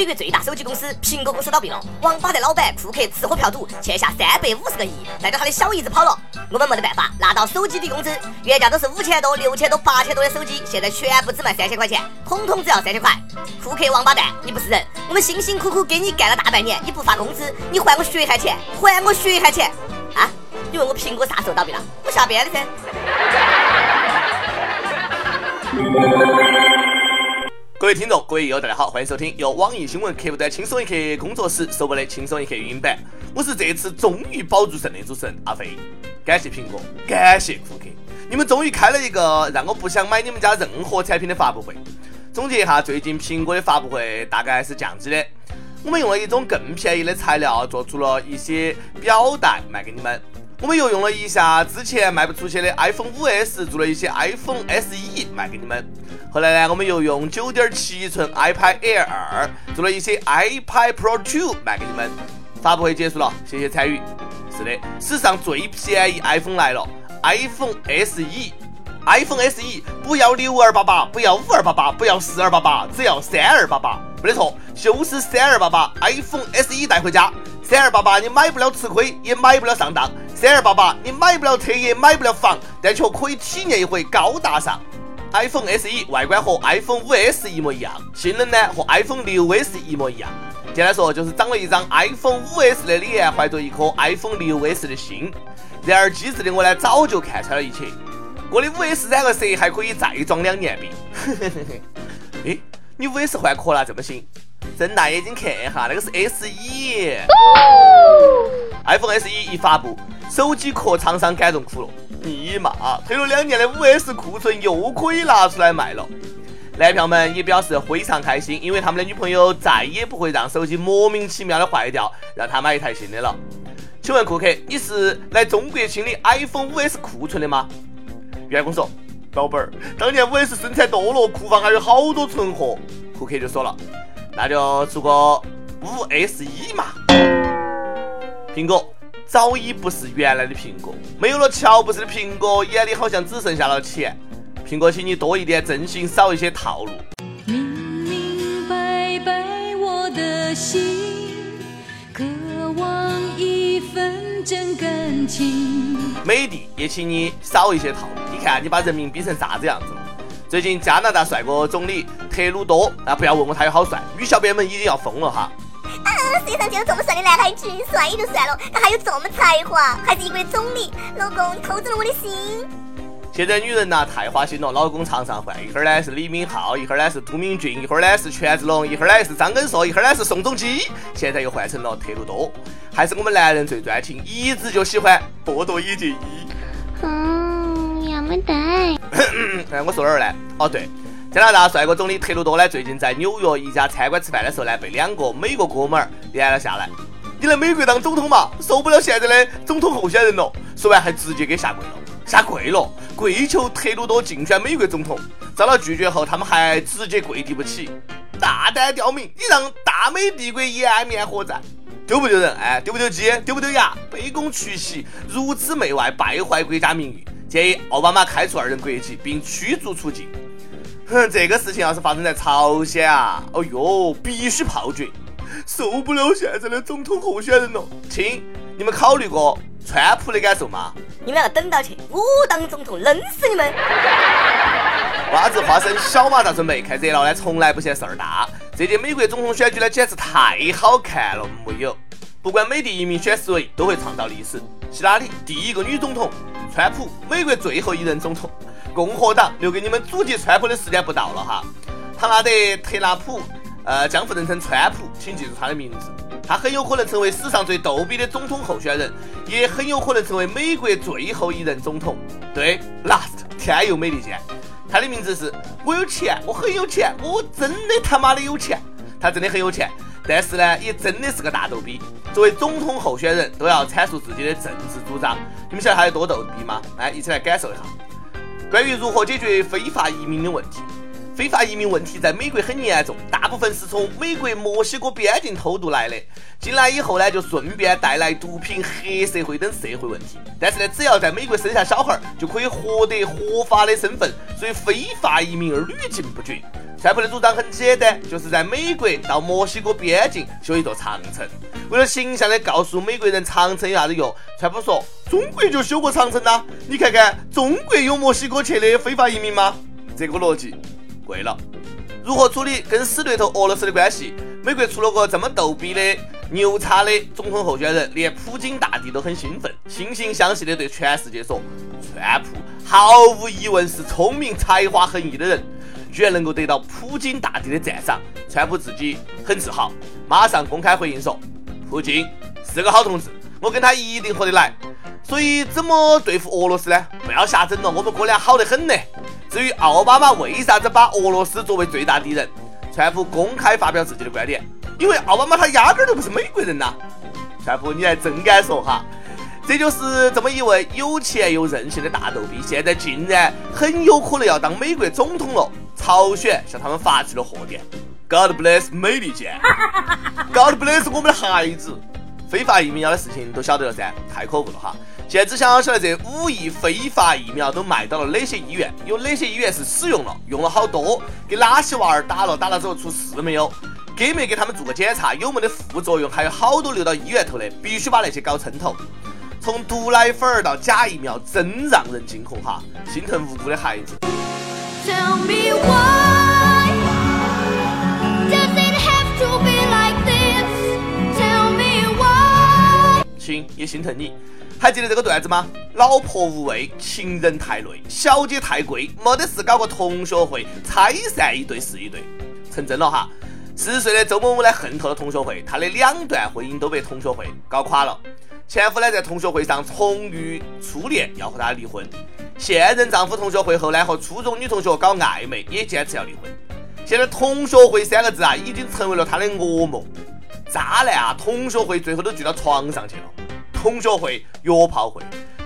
美国最大手机公司苹果公司倒闭了，王八蛋老板库克吃喝嫖赌，欠下三百五十个亿，带着他的小姨子跑了。我们没得办法，拿到手机抵工资，原价都是五千多、六千多、八千多的手机，现在全部只卖三千块钱，统统只要三千块。库克王八蛋，你不是人！我们辛辛苦苦给你干了大半年，你不发工资，你还我血汗钱，还我血汗钱！啊？你问我苹果啥时候倒闭了？我瞎编的噻。各位听众，各位友，大家好，欢迎收听由网易新闻客户端轻松一刻工作室首播的轻松一刻语音版。我是这次终于保住肾的主持人阿飞。感谢苹果，感谢库克，你们终于开了一个让我不想买你们家任何产品的发布会。总结一下，最近苹果的发布会大概是这样子的：我们用了一种更便宜的材料，做出了一些表带卖给你们。我们又用了一下之前卖不出去的 iPhone 5S，做了一些 iPhone SE 卖给你们。后来呢，我们又用9.7寸 iPad Air 二做了一些 iPad Pro 2卖给你们。发布会结束了，谢谢参与。是的，史上最便宜 iPhone 来了，iPhone SE。iPhone SE 不要六二八八，不要五二八八，不要四二八八，只要三二八八，没得错，就是三二八八。iPhone SE 带回家，三二八八你买不了吃亏，也买不了上当。三二八八，你买不了车，也买不了房，但却可以体验一回高大上。iPhone SE 外观和 iPhone 5S 一模一样，性能呢和 iPhone 6S 一模一样。简单说就是长了一张 iPhone 5S 的脸，怀着一颗 iPhone 6S 的心。然而机智的我呢，早就看穿了一切。我的 5S 染个色还可以再装两年币。哎，你 5S 换壳了这么新？睁大眼睛看一哈，那个是 SE。iPhone SE 一发布。手机壳厂商感动哭了，尼玛，推了两年的五 S 库存又可以拿出来卖了。男票们也表示非常开心，因为他们的女朋友再也不会让手机莫名其妙的坏掉，让他买一台新的了。请问库克，你是来中国清理 iPhone 五 S 库存的吗？员工说，老板儿，当年五 S 生产多了，库房还有好多存货。库克就说了，那就出个五 S 一嘛。苹果。早已不是原来的苹果，没有了乔布斯的苹果，眼里好像只剩下了钱。苹果，请你多一点真心，少一些套路。明明白白我的心，渴望一份真感情。美的也请你少一些套路。你看，你把人民逼成啥子样子了？最近加拿大帅哥总理特鲁多啊，不要问我他有好帅，女小编们已经要疯了哈。啊世界上就有这么帅的男孩子，帅也就算了，他还有这么才华，还是一国总理。老公，你扣中了我的心。现在女人呐太花心了，老公常常换，一会儿呢是李敏镐，一会儿呢是都敏俊，一会儿呢是权志龙，一会儿呢是张根硕，一会儿呢是宋仲基，现在又换成了特鲁多。还是我们男人最专情，一直就喜欢波多野结衣。嗯，哎，我说哪儿呢？哦对。加拿大帅哥总理特鲁多呢，最近在纽约一家餐馆吃饭的时候呢，被两个美国哥们儿拦了下来。你来美国当总统嘛？受不了现在的总统候选人了。说完还直接给下跪了，下跪了，跪求特鲁多竞选美国总统。遭到拒绝后，他们还直接跪地不起。大胆刁民，你让大美帝国颜面何在？丢不丢人？哎，丢不丢鸡？丢不丢牙？卑躬屈膝，如此媚外，败坏国家名誉。建议奥巴马开除二人国籍，并驱逐出境。哼，这个事情要是发生在朝鲜啊，哦哟，必须炮决！受不了现在的总统候选人了。亲，你们考虑过川普的感受吗？你们要等到去，我当总统，弄死你们！瓜子花生，小马大准备？看热闹呢，从来不嫌事儿大。这届美国总统选举呢，简直太好看了，木有。不管美第一名选十位，都会创造历史。希拉里第一个女总统，川普美国最后一任总统。共和党留给你们阻击川普的时间不到了哈，唐纳德·特拉普，呃，江湖人称川普，请记住他的名字。他很有可能成为史上最逗比的总统候选人，也很有可能成为美国最后一任总统。对，last，天佑美利坚。他的名字是我有钱，我很有钱，我真的他妈的有钱。他真的很有钱，但是呢，也真的是个大逗逼。作为总统候选人，都要阐述自己的政治主张。你们晓得他有多逗逼吗？来，一起来感受一下。关于如何解决非法移民的问题，非法移民问题在美国很严重，大部分是从美国墨西哥边境偷渡来的，进来以后呢，就顺便带来毒品、黑社会等社会问题。但是呢，只要在美国生下小孩，就可以获得合法的身份，所以非法移民而屡禁不绝。川普的主张很简单，就是在美国到墨西哥边境修一座长城。为了形象的告诉美国人长城有啥子用，川普说中国就修过长城呐，你看看中国有墨西哥去的非法移民吗？这个逻辑贵了。如何处理跟死对头俄罗斯的关系？美国出了个这么逗逼的、牛叉的总统候选人，连普京大帝都很兴奋，惺惺相惜的对全世界说：川普毫无疑问是聪明、才华横溢的人。居然能够得到普京大帝的赞赏，川普自己很自豪，马上公开回应说：“普京是个好同志，我跟他一定合得来。所以怎么对付俄罗斯呢？不要瞎整了，我们哥俩好得很呢。至于奥巴马为啥子把俄罗斯作为最大敌人，川普公开发表自己的观点，因为奥巴马他压根儿就不是美国人呐。川普你还真敢说哈，这就是这么一位有钱又任性的大逗逼，现在竟然很有可能要当美国总统了。朝鲜向他们发去了贺电，God bless 美利坚，God bless 我们的孩子。非法疫苗的事情都晓得了噻，太可恶了哈！现在只想晓得这五亿非法疫苗都卖到了哪些医院，有哪些医院是使用了，用了好多，给哪些娃儿打了，打了之后出事没有，给没给他们做个检查，有没得副作用，还有好多流到医院头的，必须把那些搞称头。从毒奶粉儿到假疫苗，真让人惊恐哈，心疼无辜的孩子。亲，也心疼你。还记得这个段子吗？老婆无味，情人太累，小姐太贵，没得事搞个同学会，拆散一对是一对，成真了哈。四十岁的周某某呢，恨透了同学会，他的两段婚姻都被同学会搞垮了。前夫呢，在同学会上重遇初恋，要和他离婚。现任丈夫同学会后呢，和初中女同学搞暧昧，也坚持要离婚。现在同学会三个字啊，已经成为了他的噩梦。渣男啊，同学会最后都聚到床上去了。同学会、约炮会、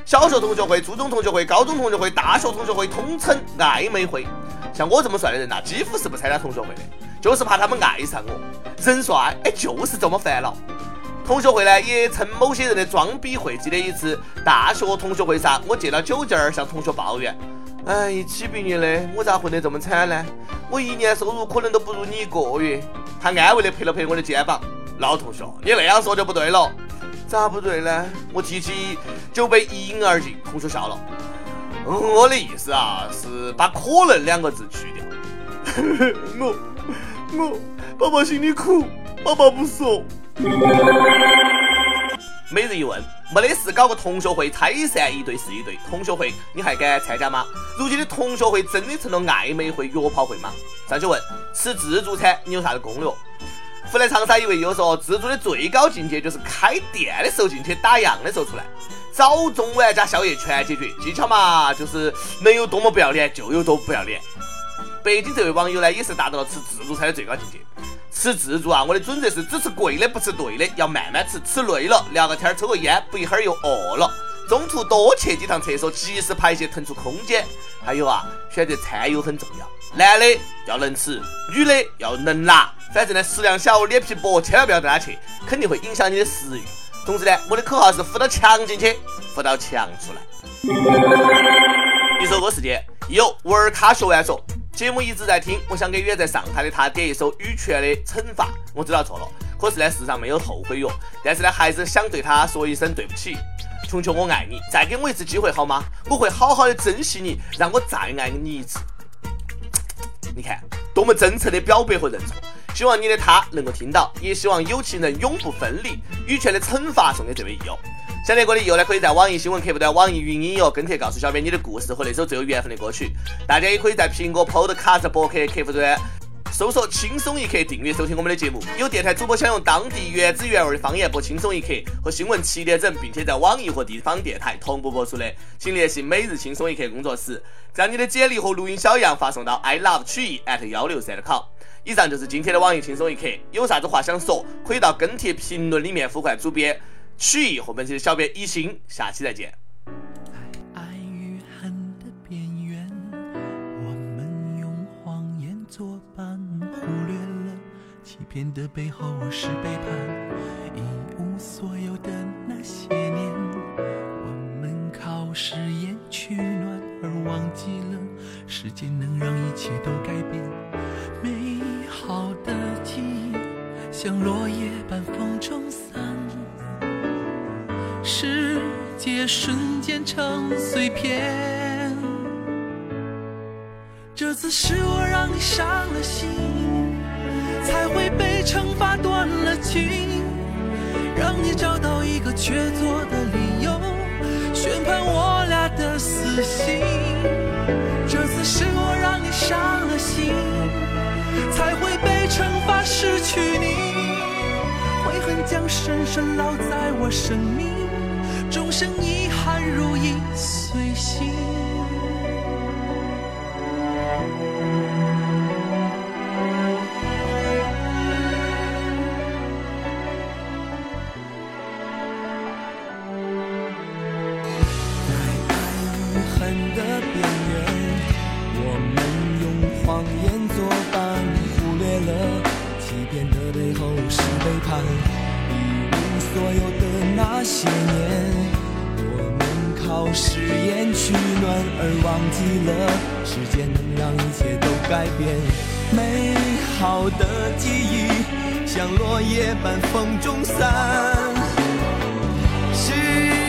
小学同学会、初中同学会、高中同学会、大学同学会，统称暧昧会。像我这么帅的人呐，几乎是不参加同学会的，就是怕他们爱上我。人帅，哎，就是这么烦恼。同学会呢，也称某些人的装逼会。记得一次大学同学会上，我借了酒劲儿向同学抱怨：“哎，一起毕业的，我咋混得这么惨呢？我一年收入可能都不如你一个月。”他安慰的拍了拍我的肩膀：“老同学，你那样说就不对了。”咋不对呢？我提起酒杯一饮而尽。同学笑了：“我的意思啊，是把可能两个字去掉。”我我爸爸心里苦，爸爸不说。每日一问：没得事搞个同学会拆散一对是一对，同学会你还敢参加吗？如今的同学会真的成了暧昧会、约炮会吗？上去问：吃自助餐你有啥子攻略？湖南长沙一位友说：自助的最高境界就是开店的时候进去，打烊的时候出来，早中晚加宵夜全解决。技巧嘛，就是能有多么不要脸，就有多不要脸。北京这位网友呢，也是达到了吃自助餐的最高境界。吃自助啊，我的准则是只吃贵的，不吃对的，要慢慢吃，吃累了聊个天，抽个烟，不一会儿又饿了。中途多去几趟厕所，及时排泄，腾出空间。还有啊，选择餐友很重要，男的要能吃，女的要能拿。反正呢，食量小，脸皮薄，千万不要带他去，肯定会影响你的食欲。总之呢，我的口号是扶到墙进去，扶到墙出来。一首歌时间，有玩咖学完说。节目一直在听，我想给远在上海的他点一首羽泉的《惩罚》。我知道错了，可是呢，世上没有后悔药。但是呢，还是想对他说一声对不起。琼琼，我爱你，再给我一次机会好吗？我会好好的珍惜你，让我再爱你一次。你看，多么真诚的表白和认错。希望你的他能够听到，也希望有情人永不分离。羽泉的惩罚送给这位益友。想听歌的友呢，可以在网易新闻客户端、网易云音乐跟帖告诉小编你的故事和那首最有缘分的歌曲。大家也可以在苹果 Podcast 博客客户端搜索“轻松一刻”订阅收听我们的节目。有电台主播想用当地原汁原味的方言播《轻松一刻》和新闻七点整，并且在网易和地方电台同步播出的，请联系每日轻松一刻工作室，将你的简历和录音小样发送到 i love 曲艺 at 幺六三 com。以上就是今天的网易轻松一刻，有啥子话想说，可以到跟帖评论里面呼唤主编。曲艺和本期的小编一行，下期再见。爱与恨的边缘，我们用谎言作伴，忽略了欺骗的背后是背叛，一无所有的那些年，我们靠誓言取暖，而忘记了时间能让一切都改变。美好的记忆像落叶般风中散，世界瞬间成碎片。这次是我让你伤了心，才会被惩罚断了情，让你找到一个缺错的理由，宣判我俩的死刑。这次是我让你伤了心，才会被惩罚失去你，悔恨将深深烙在我生命，终生遗憾如影随形在爱与恨的边缘我们用谎言作伴忽略了欺骗的背后是背叛。所有的那些年，我们靠誓言取暖，而忘记了时间能让一切都改变。美好的记忆像落叶般风中散。是。